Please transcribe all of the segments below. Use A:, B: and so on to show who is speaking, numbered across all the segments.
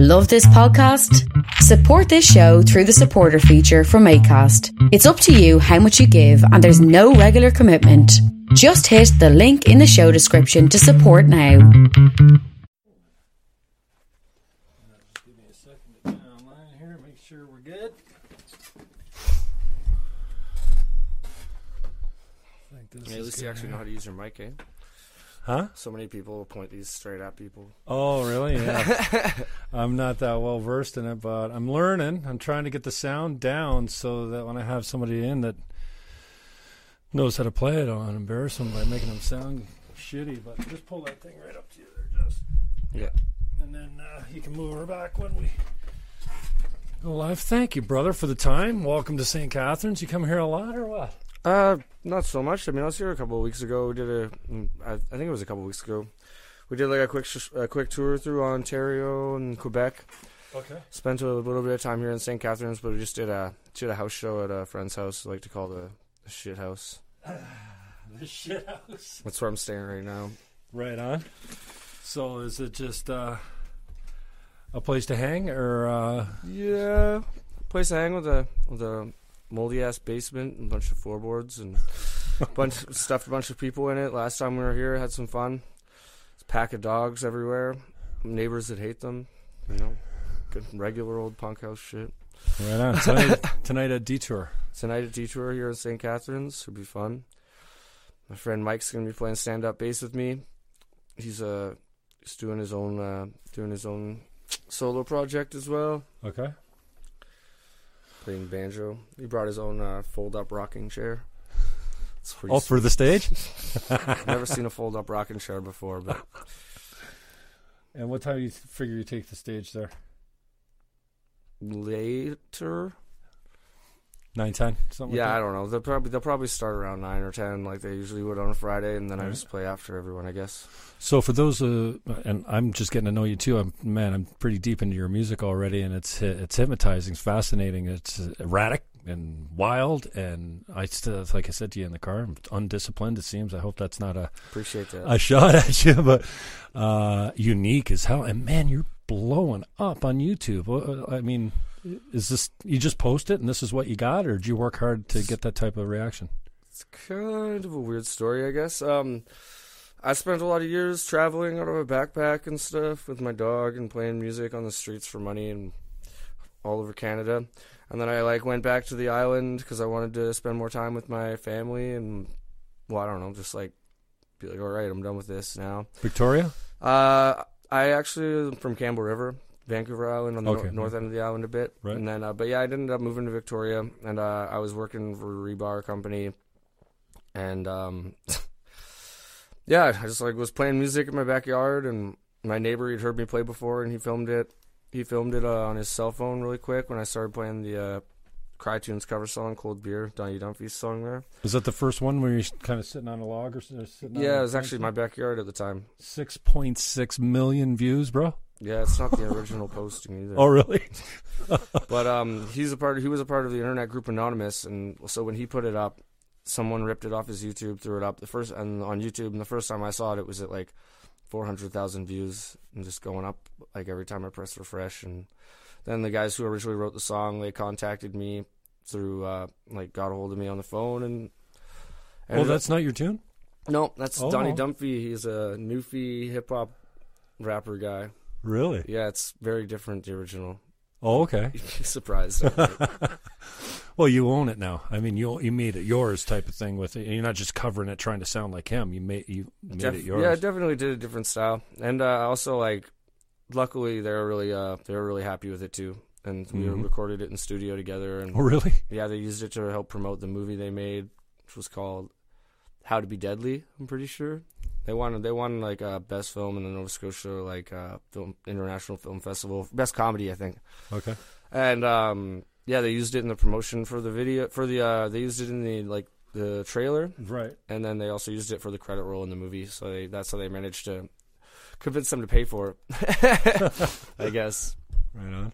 A: Love this podcast? Support this show through the supporter feature from ACAST. It's up to you how much you give, and there's no regular commitment. Just hit the link in the show description to support now.
B: Yeah, at least you actually know how to use your mic, eh?
C: Huh?
B: So many people point these straight at people.
C: Oh, really? Yeah. I'm not that well versed in it, but I'm learning. I'm trying to get the sound down so that when I have somebody in that knows how to play it, I'll embarrass them by making them sound shitty. But just pull that thing right up to you there, just.
B: Yeah.
C: And then uh, you can move her back when we go live. Thank you, brother, for the time. Welcome to St. Catharines. You come here a lot or what?
B: Uh, not so much. I mean, I was here a couple of weeks ago. We did a, I, I think it was a couple of weeks ago. We did like a quick, sh- a quick tour through Ontario and Quebec.
C: Okay.
B: Spent a little bit of time here in St. Catharines, but we just did a did a house show at a friend's house. I like to call the, the shit house.
C: The shit house.
B: That's where I'm staying right now.
C: Right on. So is it just uh, a place to hang or uh,
B: Yeah, place to hang with a with a moldy ass basement and a bunch of floorboards and a bunch stuffed a bunch of people in it. Last time we were here, had some fun. It's a pack of dogs everywhere. Neighbors that hate them. You know, good regular old punk house shit.
C: right on tonight, tonight at Detour?
B: Tonight at Detour here in St. Catharines should be fun. My friend Mike's gonna be playing stand up bass with me. He's uh he's doing his own uh doing his own solo project as well.
C: Okay.
B: Playing banjo. He brought his own uh, fold-up rocking chair. It's pretty
C: Oh, for the stage.
B: never seen a fold-up rocking chair before, but
C: And what time do you figure you take the stage there?
B: later.
C: Nine ten. Something.
B: Yeah, I don't know. They'll probably they'll probably start around nine or ten, like they usually would on a Friday, and then I
C: Alright.
B: just play after everyone, I guess.
C: So for those, uh, and I'm just getting to know you too. I'm man, I'm pretty deep into your music already, and it's it's hypnotizing, it's fascinating, it's erratic and wild, and I still, like I said to you in the car, I'm undisciplined. It seems. I hope that's not a
B: Appreciate that.
C: a shot at you, but uh, unique as hell. And man, you're blowing up on YouTube. Uh, I mean, is this you just post it and this is what you got, or did you work hard to get that type of reaction?
B: It's kind of a weird story, I guess. Um, I spent a lot of years traveling out of a backpack and stuff with my dog and playing music on the streets for money and all over Canada. And then I like went back to the island because I wanted to spend more time with my family and well, I don't know, just like be like, all right, I'm done with this now.
C: Victoria.
B: Uh, I actually am from Campbell River, Vancouver Island, on the
C: Okay.
B: nor- north end of the island a bit.
C: Right.
B: And then, uh, but yeah, I ended up moving to Victoria, and uh, I was working for a rebar company, and um, yeah, I just like was playing music in my backyard, and my neighbor he'd heard me play before, and he filmed it. He filmed it uh, on his cell phone really quick when I started playing the uh, Crytunes cover song "Cold Beer," Donny Dumphy's song there.
C: Was that the first one where you're kind of sitting on a log or s- or sitting?
B: Yeah, it was actually my backyard at the time.
C: six point six million views, bro.
B: Yeah, it's not the original posting either.
C: Oh, really?
B: But um, he's a part. He was a part of the internet group Anonymous, and so when he put it up, someone ripped it off his YouTube, threw it up the first and on YouTube. And the first time I saw it, it was at like four hundred thousand views, and just going up like every time I pressed refresh. And then the guys who originally wrote the song, they contacted me through uh, like got a hold of me on the phone, and
C: Well,
B: and-
C: that's not your tune.
B: no, that's
C: Oh.
B: Donnie Dumphy. He's a Newfie hip hop rapper guy.
C: Really?
B: Yeah, it's very different the original.
C: Oh, okay.
B: Surprised.
C: Well, you own it now. I mean, you you made it yours type of thing with it. You're not just covering it trying to sound like him. You made you made
B: Def-
C: it yours.
B: Yeah, I definitely did a different style, and uh, also like, luckily they're really uh they were really happy with it too, and we
C: Mhm.
B: recorded it in studio together, and
C: oh, really?
B: yeah, they used it to help promote the movie they made, which was called How to Be Deadly. I'm pretty sure they won they won like uh, best film in the Nova Scotia like uh, film international film festival, best comedy I think,
C: Okay.
B: and um yeah they used it in the promotion for the video for the uh they used it in the like the trailer
C: Right.
B: and then they also used it for the credit roll in the movie. So they, that's how they managed to convince them to pay for it. I guess.
C: Right on.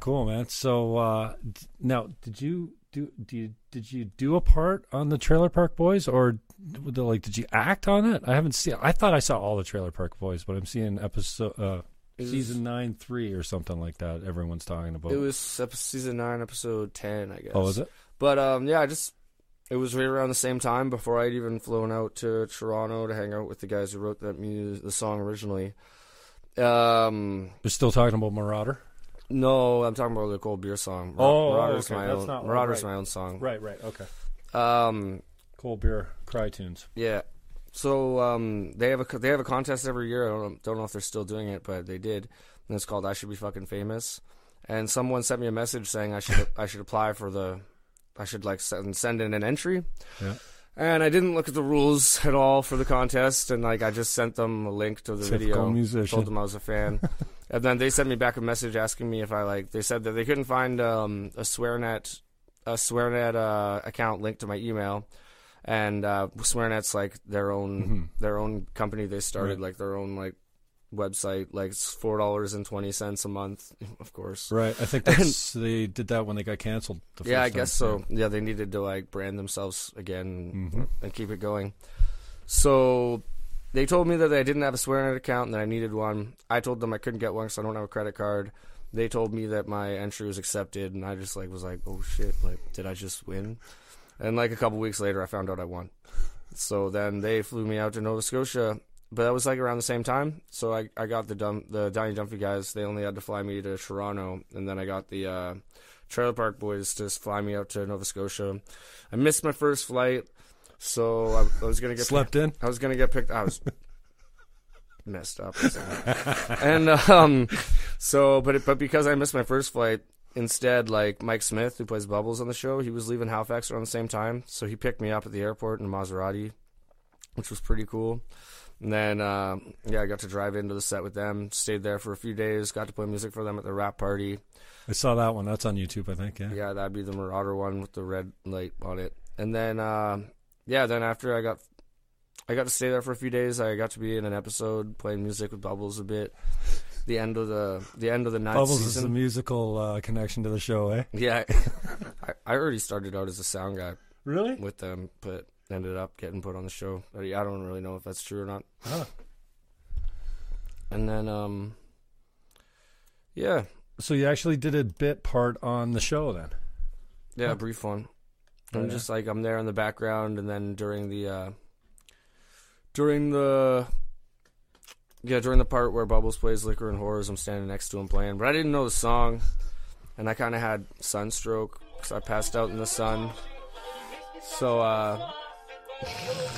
C: Cool, man. So uh, d- now, did you do? Do you did you do a part on the Trailer Park Boys, or the- like did you act on it? I haven't seen. I thought I saw all the Trailer Park Boys, but I'm seeing episode uh,
B: was-
C: season nine three or something like that. Everyone's talking about.
B: It was season nine, episode ten, I guess.
C: oh, was it?
B: But um, yeah, I just it was right around the same time before I'd even flown out to Toronto to hang out with the guys who wrote that music, the song originally. Um,
C: We're still talking about Marauder.
B: No, I'm talking about the cold beer song.
C: Oh,
B: Marauder's
C: okay,
B: my
C: that's
B: own.
C: not-
B: Marauder's
C: right.
B: my own song.
C: Right, right, okay.
B: Um,
C: Cold beer cry tunes.
B: yeah. So um, they have a they have a contest every year. I don't don't know if they're still doing it, but they did. And it's called I Should Be Fucking Famous. And someone sent me a message saying I should I should apply for the I should like send send in an entry.
C: Yeah.
B: And I didn't look at the rules at all for the contest, and like I just sent them a link to the
C: Typical
B: video,
C: musician.
B: told them I was a fan, and then they sent me back a message asking me if I like. They said that they couldn't find um, a SwearNet a SwearNet uh, account linked to my email, and uh, SwearNet's like their own
C: Mhm.
B: their own company they started,
C: Right.
B: like their own like website, like it's four dollars and twenty cents a month, of course.
C: Right. I think that's they did that when they got canceled. The
B: Yeah, I
C: time.
B: guess so. Yeah, they needed to like brand themselves again
C: Mhm.
B: and keep it going. So they told me that I didn't have a SwearNet account and that I needed one. I told them I couldn't get one because I don't have a credit card. They told me that my entry was accepted, and I just like was like, "Oh shit! Like, did I just win?" And like a couple weeks later, I found out I won. So then they flew me out to Nova Scotia, but that was like around the same time. So I I got the dumb the Donny Dumphy guys. They only had to fly me to Toronto, and then I got the uh, Trailer Park Boys to fly me out to Nova Scotia. I missed my first flight, so I, I was gonna get
C: Slept in.
B: I was gonna get picked. I was messed up, and um, so but it, but because I missed my first flight, instead, like Mike Smith, who plays Bubbles on the show, he was leaving Halifax around the same time, so he picked me up at the airport in a Maserati, which was pretty cool. And then, uh, yeah, I got to drive into the set with them. Stayed there for a few days. Got to play music for them at the wrap party.
C: I saw that one. That's on YouTube, I think. Yeah.
B: Yeah, that'd be the Marauder one with the red light on it. And then, uh, yeah, then after I got, I got to stay there for a few days. I got to be in an episode playing music with Bubbles a bit. The end of the the end of the ninth
C: Bubbles is the
B: season.
C: musical uh, connection to the show, eh?
B: yeah, I, I already started out as a sound guy
C: Really?
B: with them, but ended up getting put on the show. I I don't really know if that's true or not.
C: Huh.
B: And then, um, yeah,
C: So you actually did a bit part on the show then?
B: Yeah,
C: Huh.
B: a brief one. I'm just like I'm there in the background, and then during the uh, during the yeah during the part where Bubbles plays Liquor and Whores, I'm standing next to him playing. But I didn't know the song, and I kind of had sunstroke because I passed out in the sun. So uh,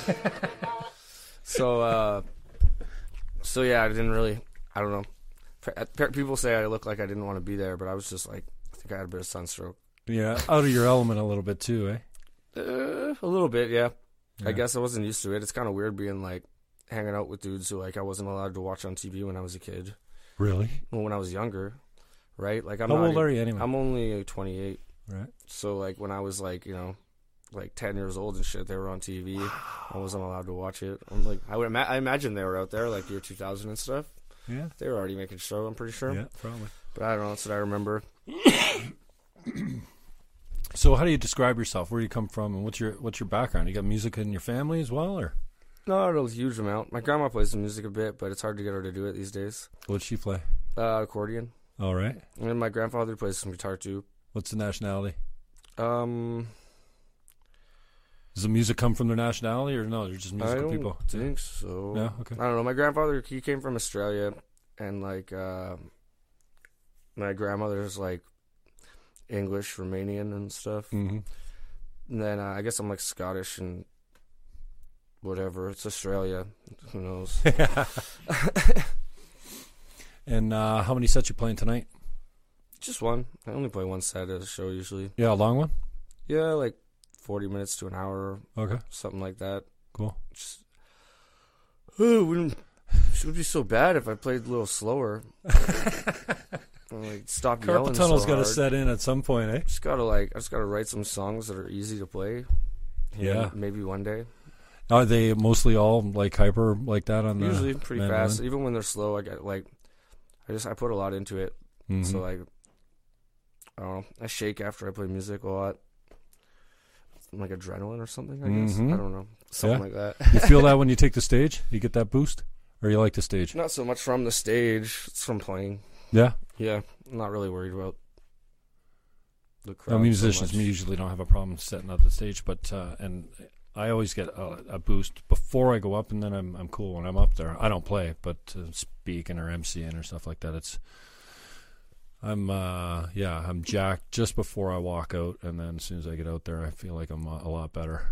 B: so uh, so yeah, I didn't really. I don't know. Pe- pe- People say I look like I didn't want to be there, but I was just like, I think I had a bit of sunstroke.
C: Yeah, out of your element a little bit too, eh?
B: Uh, a little bit, yeah. I guess I wasn't used to it. It's kind of weird being like hanging out with dudes who like I wasn't allowed to watch on TV when I was a kid.
C: Really?
B: Well, when I was younger, right? Like I'm
C: How old
B: even-
C: are you anyway?
B: I'm only 28.
C: right.
B: So like when I was like you know, like 10 years old and shit, they were on TV. I wasn't allowed to watch it. I'm like I would ima- I imagine they were out there like year 2000 and stuff.
C: Yeah.
B: They were already making show. I'm pretty sure.
C: Yeah, probably.
B: But I don't know. That's what I remember.
C: So how do you describe yourself? Where do you come from, and what's your what's your background? You got music in your family as well, or
B: Not a huge amount. My grandma plays the music a bit, but it's hard to get her to do it these days.
C: what'd she play?
B: Uh, accordion.
C: All right.
B: And my grandfather plays some guitar too.
C: What's the nationality?
B: Um,
C: Does the music come from their nationality, or no? They're just
B: I
C: musical
B: don't
C: people.
B: think so.
C: Yeah. Okay.
B: I don't know. My grandfather he came from Australia, and like uh, my grandmother's like English, Romanian, and stuff.
C: hmm
B: And then uh, I guess I'm like Scottish and whatever. It's Australia. Who knows?
C: and uh, how many sets you playing tonight?
B: Just one. I only play one set at a show usually.
C: Yeah, a long one.
B: Yeah, like forty minutes to an hour,
C: Okay.
B: something like that.
C: Cool.
B: Just, oh. It would be so bad if I played a little slower. Like stop yelling
C: Carpal
B: so
C: tunnel's got to set in at some point, eh?
B: Just gotta like, I just gotta write some songs that are easy to play.
C: Yeah.
B: maybe one day.
C: Are they mostly all like hyper like that on the
B: Usually pretty
C: mandolin?
B: fast. Even when they're slow, I get like, I just I put a lot into it.
C: Mhm.
B: So like, I don't know. I shake after I play music a lot. Like adrenaline or something. I guess
C: Mhm.
B: I don't know. Something
C: Yeah.
B: like that.
C: you feel that when you take the stage, you get that boost. or you like the stage?
B: Not so much from the stage; it's from playing.
C: Yeah,
B: Yeah, I'm not really worried about the crowd.
C: no, musicians
B: much.
C: usually don't have a problem setting up the stage, but uh, and I always get a, a boost before I go up, and then I'm I'm cool when I'm up there. I don't play, but uh, speaking or MCing or stuff like that, it's I'm uh yeah I'm jacked just before I walk out, and then as soon as I get out there, I feel like I'm a, a lot better.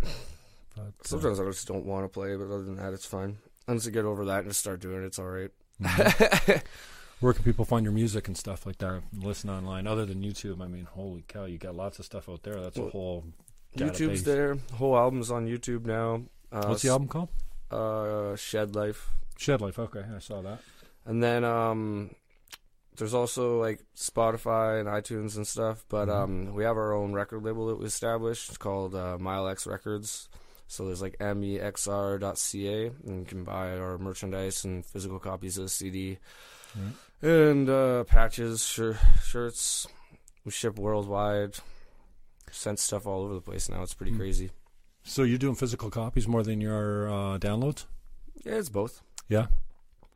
C: But, uh,
B: Sometimes I just don't want to play, but other than that, it's fine. Once you get over that and just start doing it, it's all right.
C: mhm. Where can people find your music and stuff like that? Listen online, other than YouTube. I mean, holy cow, you got lots of stuff out there. That's a
B: Well,
C: whole.
B: YouTube's
C: database.
B: there. Whole album's on YouTube now. Uh,
C: What's the album called?
B: Uh, Shed Life.
C: Shed Life. Okay, I saw that.
B: And then um, there's also like Spotify and iTunes and stuff. But
C: Mhm.
B: um, we have our own record label that we established. It's called uh, Mile X Records. So there's like mexr.ca, and you can buy our merchandise and physical copies of the CD
C: Right.
B: And uh, patches, shir- shirts. We ship worldwide. Sent stuff all over the place now. It's pretty
C: Hmm.
B: crazy.
C: So you're doing physical copies more than your uh, downloads?
B: Yeah, it's both.
C: Yeah.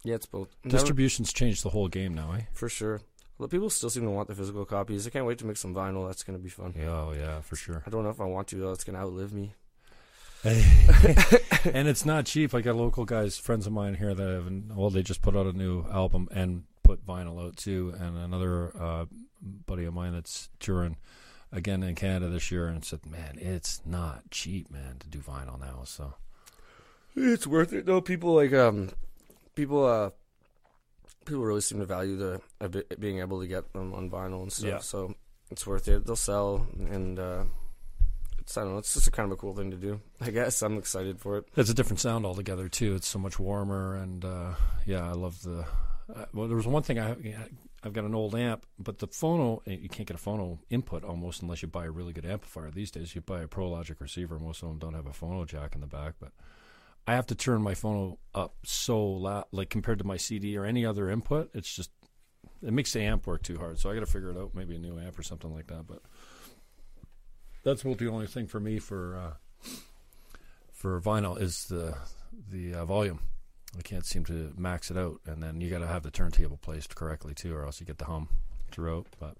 B: Yeah, it's both.
C: Distribution's changed the whole game now, eh?
B: for sure. Well, people still seem to want the physical copies. I can't wait to make some vinyl. That's gonna be fun.
C: Yeah, oh, yeah, for sure.
B: I don't know if I want to though. It's gonna outlive me.
C: and it's not cheap. I got local guys, friends of mine here that have, well, they just put out a new album and put vinyl out too. And another uh, buddy of mine that's touring again in Canada this year and said, man, it's not cheap, man, to do vinyl now. So,
B: It's worth it though. People like um, people uh, people really seem to value the being able to get them on vinyl and stuff.
C: Yeah.
B: So it's worth it. They'll sell and uh, it's I don't know. It's just a kind of a cool thing to do. I guess I'm excited for it.
C: It's a different sound altogether too. It's so much warmer, and uh, yeah, I love the. Uh, well, there was one thing I I've got an old amp, but the phono you can't get a phono input almost unless you buy a really good amplifier these days. You buy a ProLogic receiver, most of them don't have a phono jack in the back, but I have to turn my phono up so loud, like compared to my CD or any other input. It's just it makes the amp work too hard. So I got to figure it out, maybe a new amp or something like that. But that's what the only thing for me for. Uh, for vinyl is the the uh, volume. I can't seem to max it out, and then you got to have the turntable placed correctly too, or else you get the hum throughout. But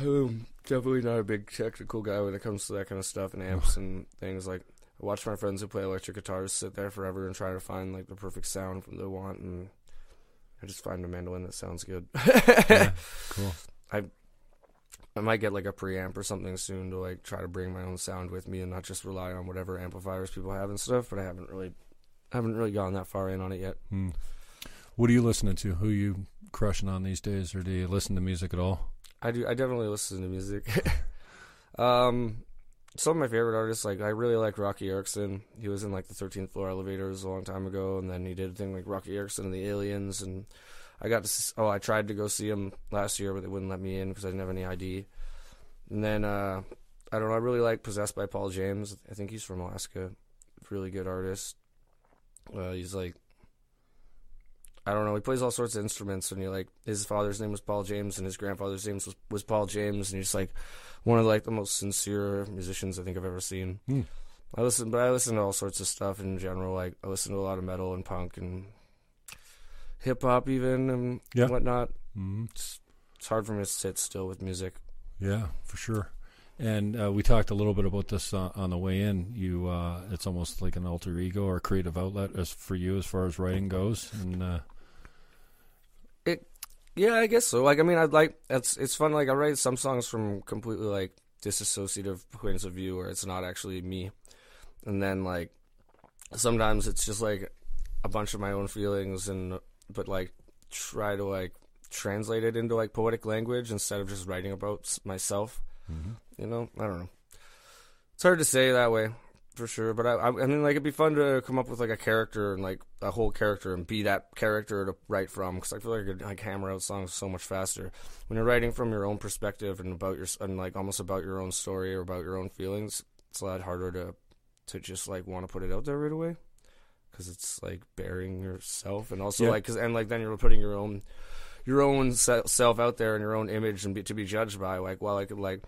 B: Um, definitely not a big technical guy when it comes to that kind of stuff and amps and things. Like I watch my friends who play electric guitars sit there forever and try to find like the perfect sound they want, and I just find a mandolin that sounds good.
C: yeah, cool.
B: I might get like a preamp or something soon to like try to bring my own sound with me and not just rely on whatever amplifiers people have and stuff. But I haven't really, haven't really gone that far in on it yet.
C: Hmm. What are you listening to? Who you crushing on these days, or do you listen to music at all?
B: I do. I definitely listen to music. um, some of my favorite artists, like I really like Roky Erickson. He was in like the 13th Floor Elevators a long time ago, and then he did a thing like Roky Erickson and the Aliens. And I got to. s- Oh, I tried to go see him last year, but they wouldn't let me in because I didn't have any ID. And then uh, I don't know. I really like Possessed by Paul James. I think he's from Alaska. Really good artist. Uh, he's like I don't know. He plays all sorts of instruments, and you're like his father's name was Paul James, and his grandfather's name was, was Paul James, and he's like one of like the most sincere musicians I think I've ever seen.
C: Hmm.
B: I listen, but I listen to all sorts of stuff in general. Like I listen to a lot of metal and punk and hip hop, even and
C: Yeah.
B: whatnot.
C: Mm-hmm.
B: It's, it's hard for me to sit still with music.
C: Yeah, for sure. And uh, we talked a little bit about this uh, on the way in. You, uh, it's almost like an alter ego or creative outlet as for you as far as writing goes. And uh,
B: Yeah, I guess so. Like, I mean, I'd like it's it's fun. Like, I write some songs from completely like disassociative points of view, where it's not actually me, and then like sometimes it's just like a bunch of my own feelings, and but like try to like translate it into like poetic language instead of just writing about myself. You know, I don't know. It's hard to say that way for sure, but I, I, I mean, like it'd be fun to come up with like a character and like a whole character and be that character to write from because I feel like I could like hammer out songs so much faster when you're writing from your own perspective and about your and like almost about your own story or about your own feelings. It's a lot harder to to just like want to put it out there right away because it's like bearing yourself and also
C: Yeah.
B: like cause, and like then you're putting your own your own se- self out there and your own image and be, to be judged by like well I could like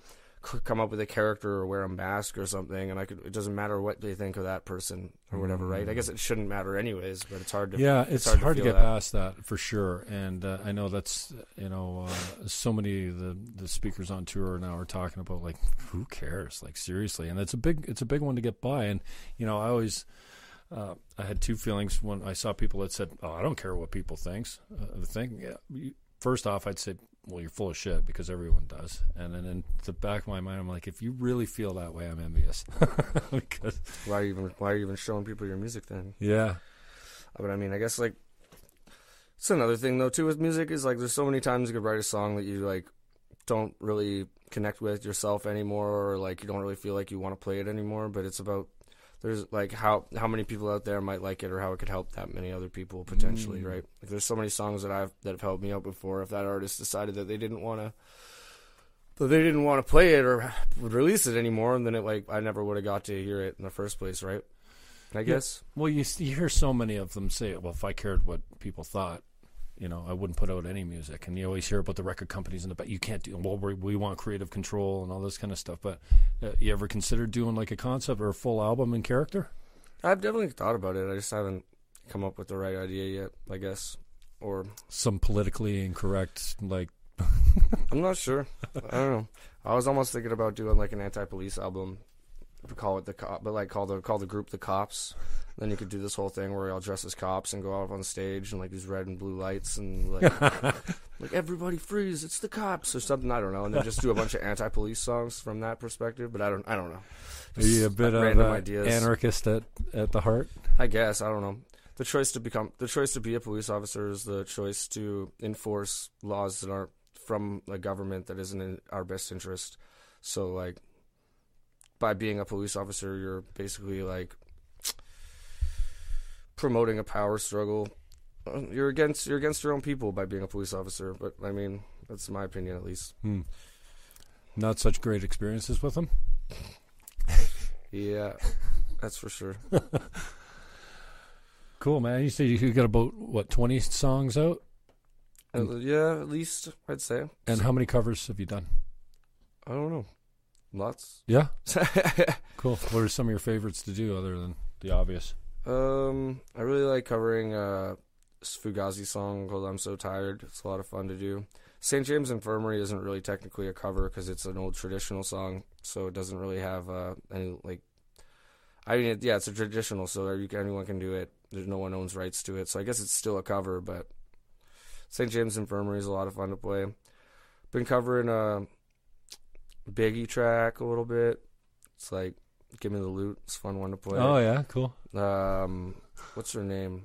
B: come up with a character or wear a mask or something, and I could. It doesn't matter what they think of that person or whatever, right? I guess it shouldn't matter anyways, but it's hard to.
C: Yeah, it's,
B: hard
C: hard,
B: to
C: to, get
B: that.
C: past that for sure. And uh, I know that's you know uh, so many of the the speakers on tour now are talking about like who cares like seriously, and it's a big it's a big one to get by. And you know I always. Uh, I had two feelings when I saw people that said, "Oh, I don't care what people thinks." Uh, think, yeah, you- first off, I'd say, "Well, you're full of shit," because everyone does. And then in the back of my mind, I'm like, if you really feel that way, I'm envious. because
B: Why are you even Why are you even showing people your music then?
C: yeah, uh,
B: But I mean, I guess like it's another thing though too with music is like there's so many times you could write a song that you like don't really connect with yourself anymore, or like you don't really feel like you want to play it anymore. But it's about there's like how how many people out there might like it, or how it could help that many other people potentially, mm. right? Like there's so many songs that I've that have helped me out before. If that artist decided that they didn't want to. That they didn't want to play it or would release it anymore, and then it like I never would have got to hear it in the first place, right? I guess.
C: Well, you, you hear so many of them say, "Well, if I cared what people thought, you know, I wouldn't put out any music." And you always hear about the record companies in the back. You can't do. Well, we, we want creative control and all this kind of stuff. But uh, you ever considered doing like a concept or a full album in character?
B: I've definitely thought about it. I just haven't come up with the right idea yet, I guess. Or
C: Some politically incorrect, like
B: I'm not sure. I don't know. I was almost thinking about doing like an anti-police album. Call it the cop, but like call the call the group the cops. Then you could do this whole thing where we all dress as cops and go out on stage and like these red and blue lights and like like everybody freeze, it's the cops or something. I don't know, and then just do a bunch of anti-police songs from that perspective. But I don't I don't know.
C: are you a bit
B: like,
C: of
B: random
C: uh,
B: ideas.
C: anarchist at at the heart?
B: I guess I don't know. The choice to become the choice to be a police officer is the choice to enforce laws that aren't from a government that isn't in our best interest. So like by being a police officer, you're basically like promoting a power struggle. Uh, You're against you're against your own people by being a police officer, but I mean, that's my opinion at least.
C: Hmm. Not such great experiences with them.
B: Yeah. That's for sure.
C: Cool, man. You said you got about what twenty songs out,
B: Uh, yeah, at least I'd say.
C: and how many covers have you done?
B: I don't know. Lots.
C: Yeah, cool. What are some of your favorites to do other than the obvious?
B: Um, I really like covering uh, this Fugazi song called "I'm So Tired." It's a lot of fun to do. St. James Infirmary isn't really technically a cover because it's an old traditional song, so it doesn't really have uh, any like. I mean, it, yeah, it's a traditional, so you can- anyone can do it. There's no one owns rights to it, so I guess it's still a cover. But St. James Infirmary is a lot of fun to play. Been covering a Biggie track a little bit. It's like "Give Me the Loot." It's a fun one to play.
C: Oh yeah, cool.
B: Um, what's her name?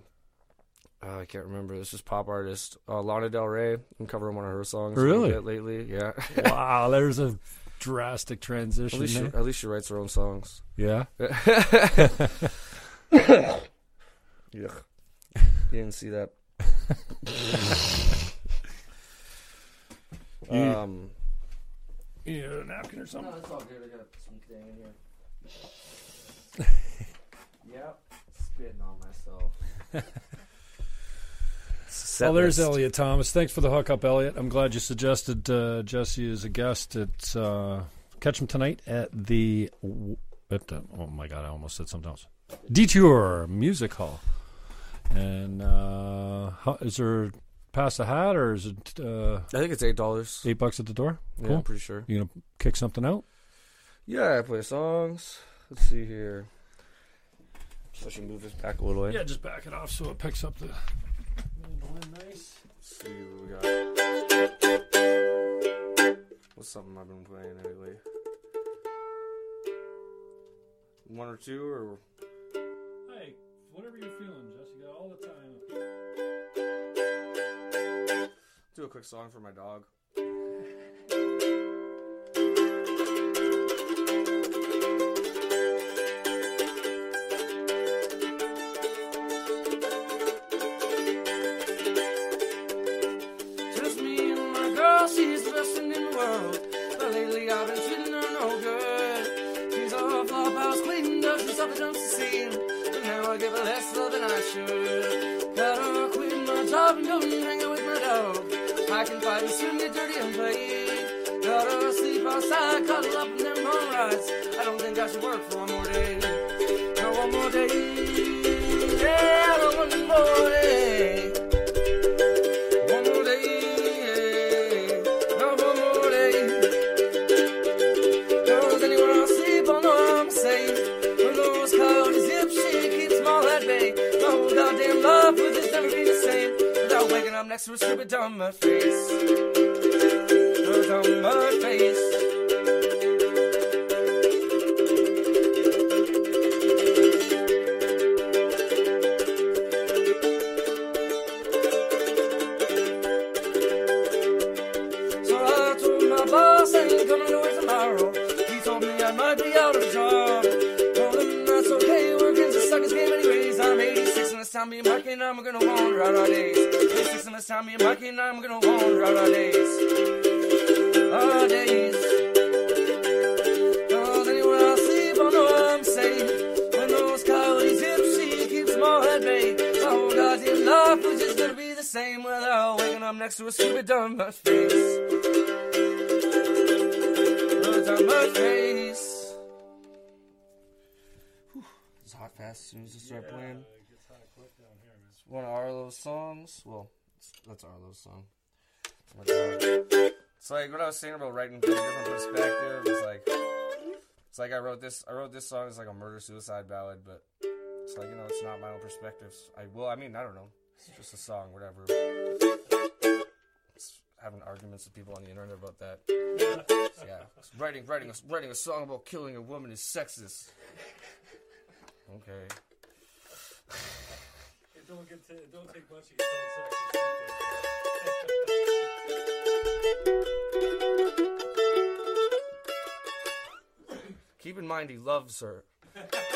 B: Uh, I can't remember. This is pop artist uh, Lana Del Rey. I'm covering one of her songs
C: Really?
B: lately. Yeah,
C: wow, there's a drastic
B: at
C: transition.
B: least she, at least she writes her own songs.
C: Yeah.
B: Yeah, you didn't see that. Um,
C: You need a napkin or something?
B: no, it's all good. I got some thing in here. yep, spitting on myself.
C: Well, there's Elliot Thomas. Thanks for the hookup, Elliot. I'm glad you suggested uh, Jesse as a guest. It's uh, catch him tonight at the at the, oh my god, I almost said something else. Detour Music Hall. And uh, how, is there pass the hat or is it uh,
B: I think it's eight dollars.
C: eight bucks at the door?
B: Yeah,
C: Cool.
B: I'm pretty sure.
C: You gonna kick something out?
B: Yeah, I play songs. Let's see here. So I should move this back a little. Eh?
C: Yeah, just back it off so it picks up the. Nice.
B: Let's see what we got. What's something I've been playing lately? One or two, or
C: Hey, whatever you're feeling, Jesse. You got all the time.
B: Do a quick song for my dog. Just me and my girl, she's the best thing in the world. But lately I've been treating her no good. She's a flophouse queen, does herself a jumps the scene. And now I give her less love than I should. Gotta quit my job and go and hang out with my dog. I can fight and swim, dirty and play. Gotta sleep outside, cuddle up in them moonrise. I don't think I should work for one more day. No, one more day. Yeah, no, one more day. Anyways. I'm 86 and this time me and Mikey and I'm gonna wander out our days. 86 and this time me and I'm gonna wander out our days. Our days. Cause anywhere I sleep, I know I'm safe. When those coyotes hip, she keeps my head at Oh, whole goddamn life was just gonna be the same without waking up next to a stupid dumb face. Dumb face. Whew. It's hot fast as soon as you start playing. It's one of Arlo's songs. Well, that's Arlo's song. That's uh, It's like what I was saying about writing from a different perspective. It's like it's like I wrote this. I wrote this song as like a murder suicide ballad, but it's like you know it's not my own perspectives. I well, I mean I don't know. It's just a song, whatever. It's having arguments with people on the internet about that. Yeah, writing writing a, writing a song about killing a woman is sexist. Okay.
C: It don't get to, it don't take much to get told
B: Keep in mind he loves her.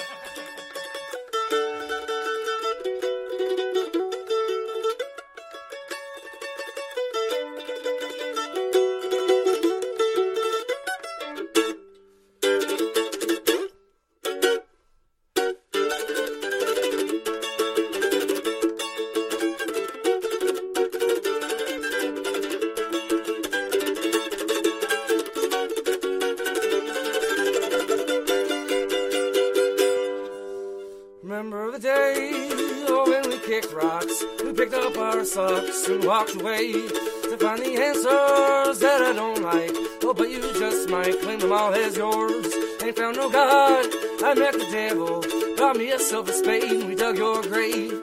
B: God, I met the devil. Got me a silver spade and we dug your grave.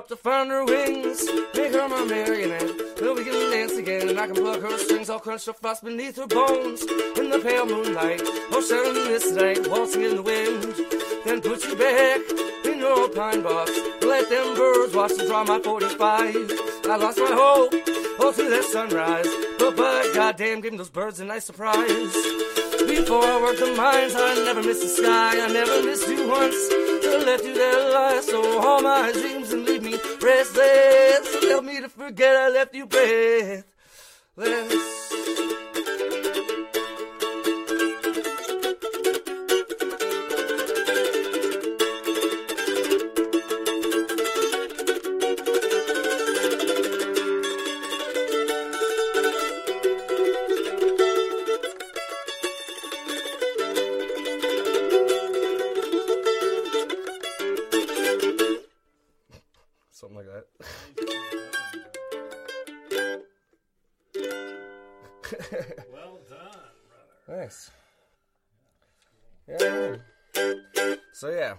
B: Up to find her wings, make her my marionette. Then we can dance again, and I can pluck her strings, all crunched up frost beneath her bones. In the pale moonlight, oh sharing this night, waltzing in the wind. Then put you back in your old pine box. Let them birds watch and draw my 45. I lost my hope, oh to that sunrise. But but goddamn, give those birds a nice surprise. Before I worked the mines, I never missed the sky. I never missed you once. To let you there lie, so all my dreams restless. Help me to forget I left you breathless. Something like that.
C: Well done, brother.
B: Nice. Yeah. So yeah,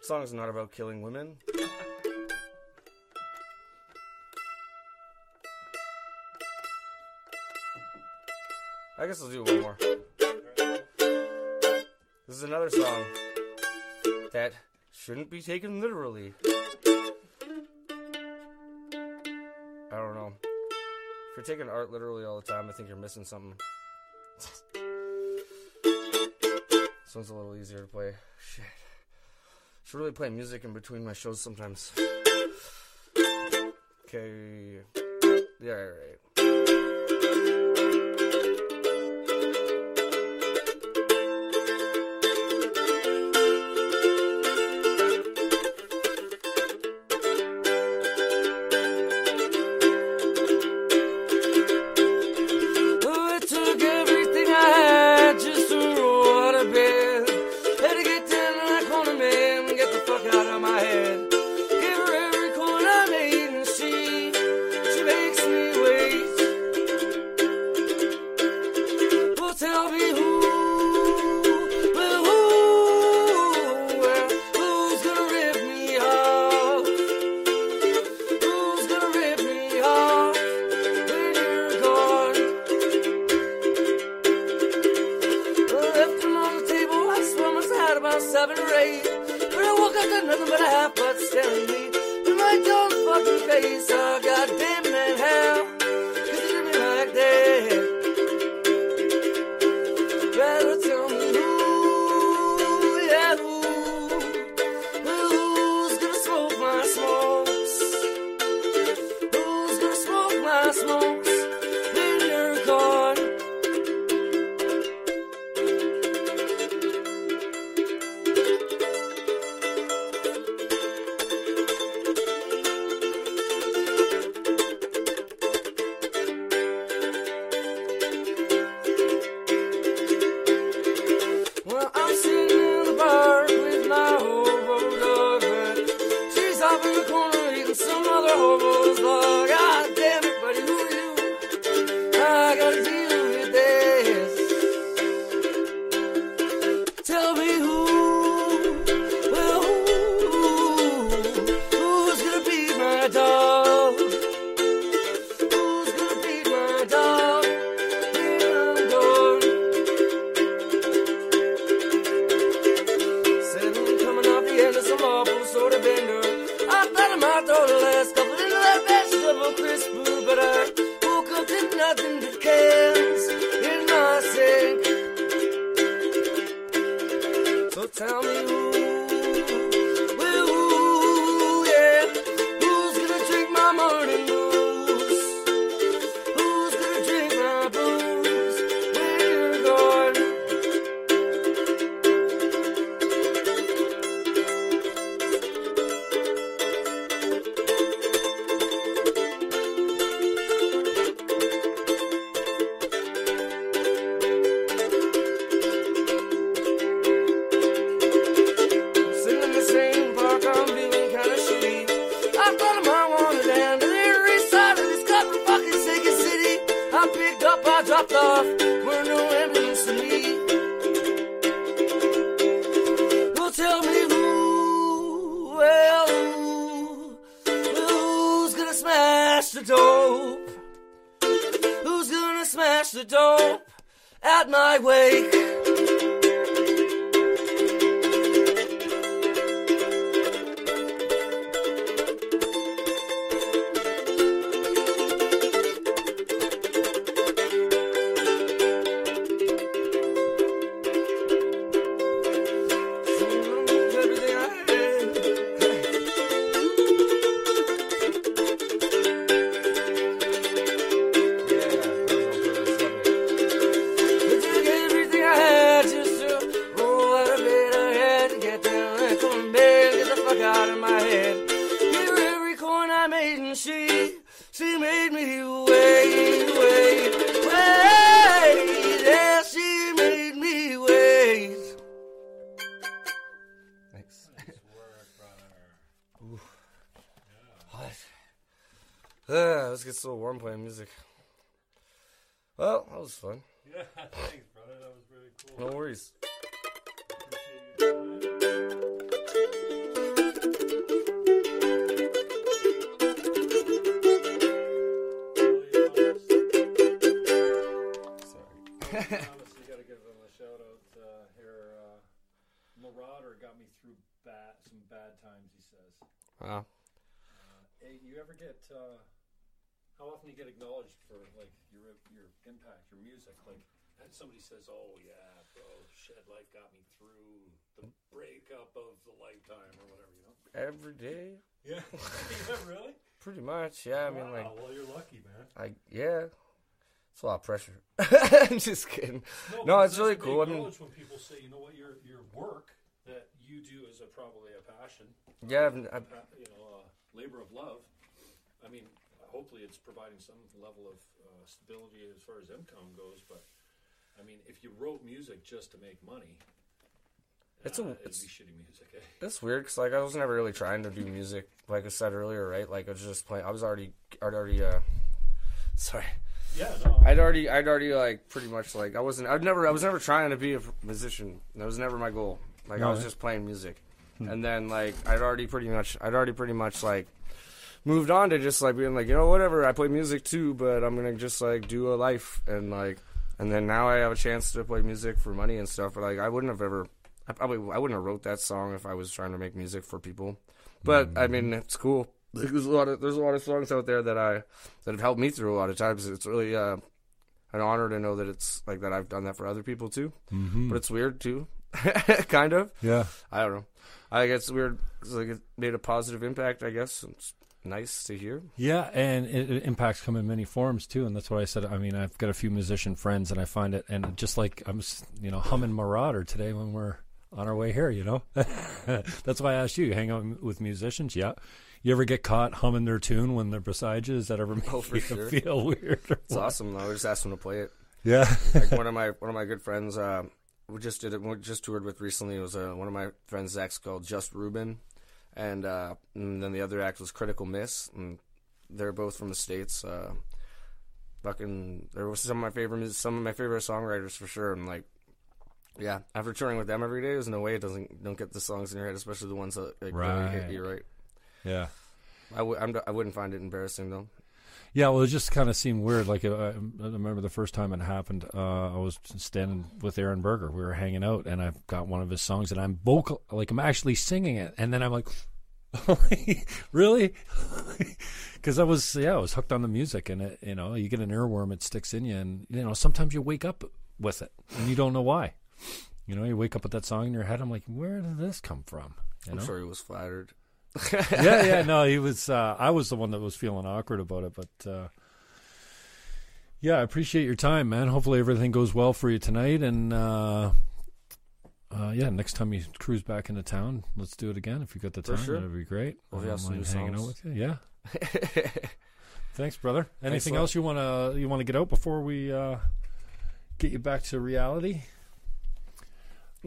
B: song's not about killing women. I guess I'll do one more. This is another song that shouldn't be taken literally. If you're taking art literally all the time, I think you're missing something. this one's a little easier to play. Shit. I should really play music in between my shows sometimes. Okay. Yeah, right. gets a little warm playing music. Well, that was fun.
C: Yeah, thanks, brother. That was really cool.
B: No worries.
C: Obviously, got to give them a shout out uh, here. Uh, Marauder got me through bad, some bad times. He says.
B: Wow.
C: Uh, hey, you ever get? Uh, how often do you get acknowledged for like your your impact, your music? Like, and somebody says, "Oh yeah, bro, Shed Life got me through the breakup of the lifetime or whatever," you know?
B: Every day,
C: Yeah, yeah, really?
B: pretty much. Yeah, I mean,
C: wow,
B: like,
C: well, you're lucky, man.
B: I yeah, it's a lot of pressure. I'm just kidding. No,
C: because
B: it's really cool. I mean,
C: when people say, you know what, your your work that you do is a, probably a passion,
B: yeah, I've, I've,
C: you know, a labor of love. I mean, hopefully it's providing some level of uh, stability as far as income goes. But I mean, if you wrote music just to make money,
B: It's a-
C: uh, it'd
B: it's-
C: be shitty music. Eh?
B: it's weird because like I was never really trying to do music. Like I said earlier, right? Like I was just playing. I was already, I'd already. uh Sorry.
C: Yeah, no.
B: I'd already, I'd already like pretty much like I wasn't. I'd never, I was never trying to be a musician. That was never my goal. Like I was
C: eh?
B: just playing music, and then like I'd already pretty much, I'd already pretty much like moved on to just like being like you know whatever. I play music too, but I'm gonna just like do a life and like, and then now I have a chance to play music for money and stuff. But like I wouldn't have ever, I probably, I wouldn't have wrote that song if I was trying to make music for people. But I mean, it's cool. There's a lot of there's a lot of songs out there that I that have helped me through a lot of times. It's really uh, an honor to know that it's like that I've done that for other people too.
C: Mm-hmm.
B: But it's weird too, kind of.
C: Yeah.
B: I don't know. I guess weird. It's like it made a positive impact. I guess it's nice to hear.
C: Yeah, and it, it impacts come in many forms too, and that's what I said. I mean, I've got a few musician friends, and I find it, and just like I'm, you know, humming Marauder today when we're on our way here. You know, that's why I asked you. You hang out with musicians, yeah. You ever get caught humming their tune when they're beside you? Does that ever make
B: Oh, for
C: you
B: sure.
C: feel weird?
B: It's
C: what?
B: awesome though. I just asked them to play it.
C: Yeah.
B: Like one of my one of my good friends. Uh, we just did it. We just toured with recently. It was uh, one of my friends' acts called Just Ruben, and, uh, and then the other act was Critical Miss, and they're both from the states. Uh, fucking, there was some of my favorite some of my favorite songwriters for sure. And like, yeah, after touring with them every day, there's no way it doesn't don't get the songs in your head, especially the ones that like, really hit you right.
C: yeah.
B: I w- I'm, I wouldn't find it embarrassing though.
C: Yeah, well, it just kind of seemed weird. Like uh, I I remember the first time it happened. Uh, I was standing with Aaron Berger. We were hanging out, and I've got one of his songs, and I'm vocal, like I'm actually singing it, and then I'm like, really? Because I was, yeah, I was hooked on the music, and it, you know, you get an earworm, it sticks in you, and you know, sometimes you wake up with it, and you don't know why. You know, you wake up with that song in your head. I'm like, where did this come from? You
B: I'm
C: know?
B: sure he was flattered.
C: yeah, yeah, no, he was. Uh, I was the one that was feeling awkward about it, but uh, yeah, I appreciate your time, man. Hopefully, everything goes well for you tonight, and uh, uh, yeah, next time you cruise back into town, let's do it again if you got the time.
B: sure.
C: That'd be great.
B: Well, have some
C: hanging out with you. Yeah, thanks, brother. Anything
B: lot.
C: else you wanna you wanna get out before we uh, get you back to reality?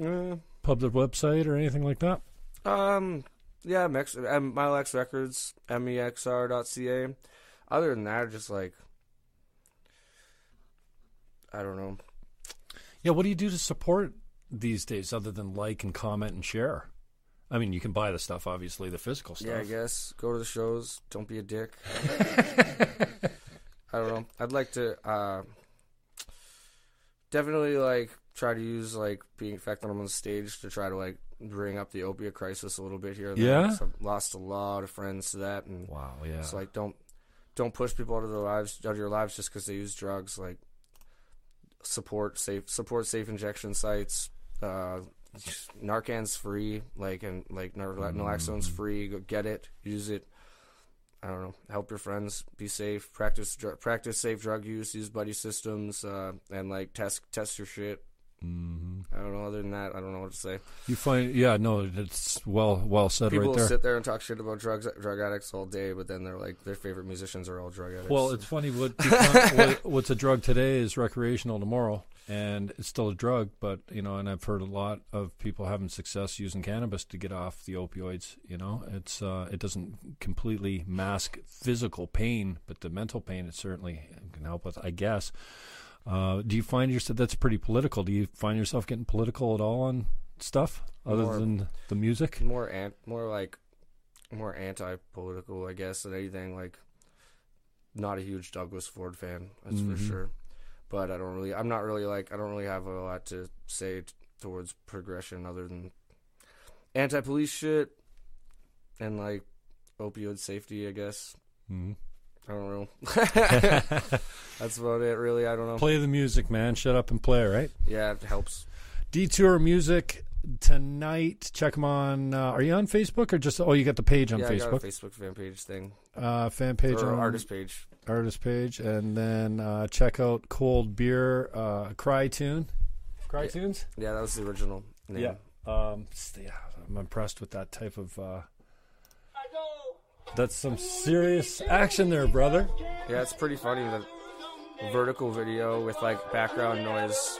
B: Uh,
C: Public website or anything like that?
B: Um, yeah, Mex- um, Milex Records, E mexr.ca. Other than that, just like, I don't know.
C: Yeah, what do you do to support these days other than like and comment and share? I mean, you can buy the stuff, obviously, the physical stuff.
B: Yeah, I guess go to the shows. Don't be a dick. I don't know. I'd like to uh, definitely like try to use like being the fact that I'm on the stage to try to like bring up the opiate crisis a little bit here. and there, I've lost a lot of friends to that, and
C: Wow, yeah.
B: It's like don't don't push people out of their lives out of your lives just because they use drugs. Like support safe support safe injection sites. Uh, Narcan's free. Like and like naloxone's free. Go get it. Use it. I don't know. Help your friends. Be safe. Practice dr- practice safe drug use. Use buddy systems. Uh, and like test test your shit.
C: Hmm
B: I don't know. Other than that, I don't know what to say.
C: You find, yeah, no, it's well, well said
B: People
C: right there.
B: sit there and talk shit about drugs, drug addicts all day, but then they're like their favorite musicians are all drug addicts.
C: Well, it's funny what, become, what what's a drug today is recreational tomorrow, and it's still a drug. But you know, and I've heard a lot of people having success using cannabis to get off the opioids. You know, it's uh, it doesn't completely mask physical pain, but the mental pain it certainly can help with. I guess. Uh, do you find yourself that's pretty political? Do you find yourself getting political at all on stuff other
B: More.
C: than the music?
B: more ant, more like more anti-political, I guess, than anything. Like, not a huge Douglas Ford fan, that's
C: Mhm.
B: for sure. But I don't really, I'm not really like, I don't really have a lot to say t- towards progression other than anti-police shit and like opioid safety. I guess
C: hmm
B: I don't know. That's about it, really. I don't know.
C: Play the music, man. Shut up and play, right?
B: Yeah, it helps.
C: Detour Music tonight. Check them on. Uh, are you on Facebook or just? Oh, you got the page on
B: yeah, I got a
C: Facebook.
B: Facebook fan page thing.
C: Uh, fan page
B: or
C: on
B: artist page.
C: artist page, and then uh, check out Cold Beer uh, Cry Tune. Cry
B: Yeah.
C: Tunes.
B: Yeah, that was the original name.
C: Yeah. Um, yeah, I'm impressed with that type of. Uh, that's some serious action there, brother.
B: Yeah, it's pretty funny. The vertical video with like background noise.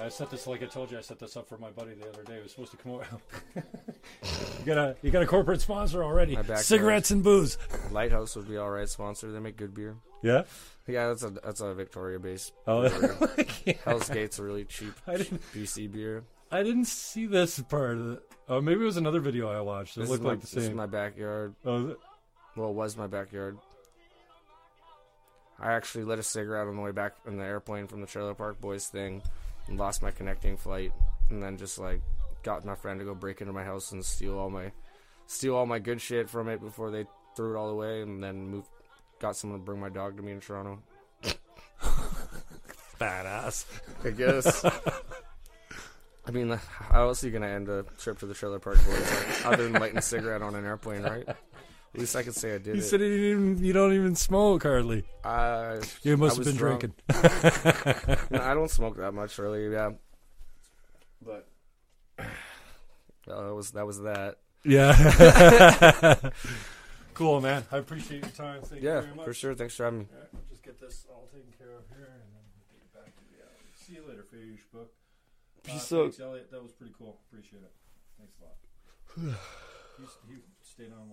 C: I set this like I told you. I set this up for my buddy the other day. It was supposed to come out. you got a you got a corporate sponsor already.
B: My backyard.
C: Cigarettes and booze.
B: Lighthouse would be all right sponsor. They make good beer.
C: Yeah.
B: Yeah, that's a that's a Victoria based.
C: Oh, yeah.
B: Hell's Gate's a really cheap
C: I didn't.
B: BC beer.
C: I didn't see this part of it. Oh, maybe it was another video I watched. It
B: This
C: looked
B: my,
C: like the
B: This is
C: same.
B: my backyard.
C: oh, is it?
B: Well, it was my backyard. I actually lit a cigarette on the way back in the airplane from the Trailer Park Boys thing, and lost my connecting flight, and then just like got my friend to go break into my house and steal all my steal all my good shit from it before they threw it all away, and then moved. Got someone to bring my dog to me in Toronto.
C: Badass.
B: I guess. I mean, how else are you gonna end a trip to the Trailer Park Boys other than lighting a cigarette on an airplane, right? At least I could say I did
C: You
B: it.
C: said you, didn't even, you don't even smoke hardly.
B: I,
C: You must
B: I
C: have been
B: drunk.
C: drinking.
B: No, I don't smoke that much, really. Yeah, but uh, that was that was that.
C: Yeah. Cool, man. I appreciate your time. Thank
B: Yeah,
C: you very much.
B: for sure. Thanks for having me.
C: All right, just get this all taken care of here, and then we'll get back to reality. See you later, Fish Book. Uh,
B: Peace out.
C: thanks, Elliot. That was pretty cool. Appreciate it. Thanks a lot. you, you stayed on.